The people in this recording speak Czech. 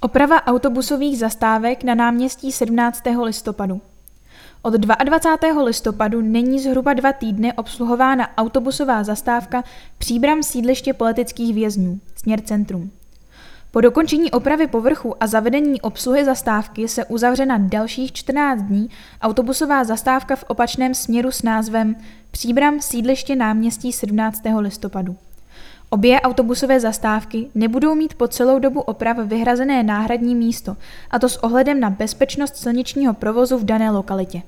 Oprava autobusových zastávek na náměstí 17. listopadu. Od 22. listopadu není zhruba dva týdny obsluhována autobusová zastávka Příbram sídliště politických vězňů, směr centrum. Po dokončení opravy povrchu a zavedení obsluhy zastávky se uzavře na dalších 14 dní autobusová zastávka v opačném směru s názvem Příbram sídliště náměstí 17. listopadu. Obě autobusové zastávky nebudou mít po celou dobu oprav vyhrazené náhradní místo, a to s ohledem na bezpečnost silničního provozu v dané lokalitě.